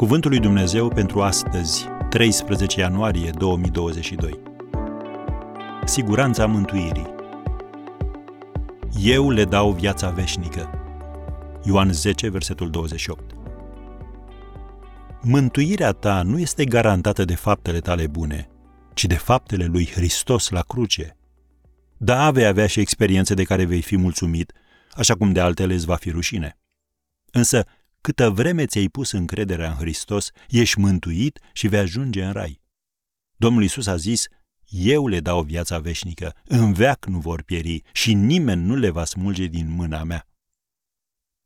Cuvântul lui Dumnezeu pentru astăzi, 13 ianuarie 2022. Siguranța mântuirii. Eu le dau viața veșnică. Ioan 10, versetul 28. Mântuirea ta nu este garantată de faptele tale bune, ci de faptele lui Hristos la cruce. Da, vei avea și experiențe de care vei fi mulțumit, așa cum de altele îți va fi rușine. Însă, câtă vreme ți-ai pus încrederea în Hristos, ești mântuit și vei ajunge în rai. Domnul Isus a zis, eu le dau viața veșnică, în veac nu vor pieri și nimeni nu le va smulge din mâna mea.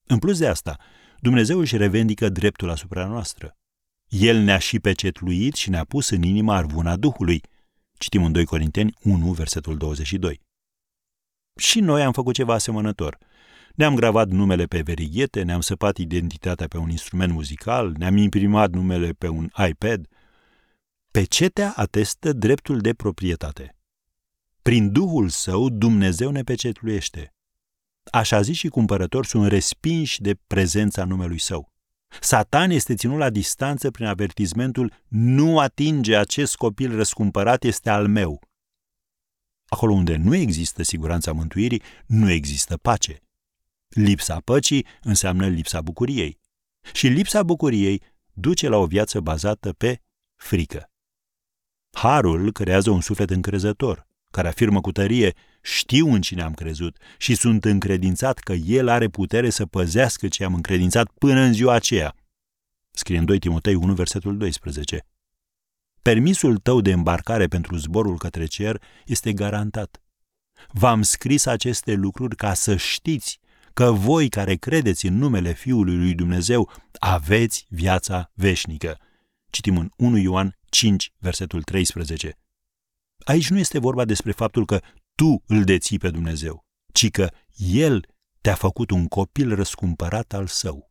În plus de asta, Dumnezeu își revendică dreptul asupra noastră. El ne-a și pecetluit și ne-a pus în inima arvuna Duhului. Citim în 2 Corinteni 1, versetul 22. Și noi am făcut ceva asemănător. Ne-am gravat numele pe verighete, ne-am săpat identitatea pe un instrument muzical, ne-am imprimat numele pe un iPad. Pecetea atestă dreptul de proprietate. Prin Duhul Său, Dumnezeu ne pecetluiește. Așa zis și cumpărători sunt respinși de prezența numelui Său. Satan este ținut la distanță prin avertizmentul nu atinge acest copil răscumpărat, este al meu. Acolo unde nu există siguranța mântuirii, nu există pace. Lipsa păcii înseamnă lipsa bucuriei. Și lipsa bucuriei duce la o viață bazată pe frică. Harul creează un suflet încrezător, care afirmă cu tărie, știu în cine am crezut și sunt încredințat că El are putere să păzească ce am încredințat până în ziua aceea. Scrie în 2 Timotei 1, versetul 12. Permisul tău de îmbarcare pentru zborul către cer este garantat. V-am scris aceste lucruri ca să știți că voi care credeți în numele Fiului lui Dumnezeu aveți viața veșnică. Citim în 1 Ioan 5, versetul 13. Aici nu este vorba despre faptul că tu îl deții pe Dumnezeu, ci că El te-a făcut un copil răscumpărat al său.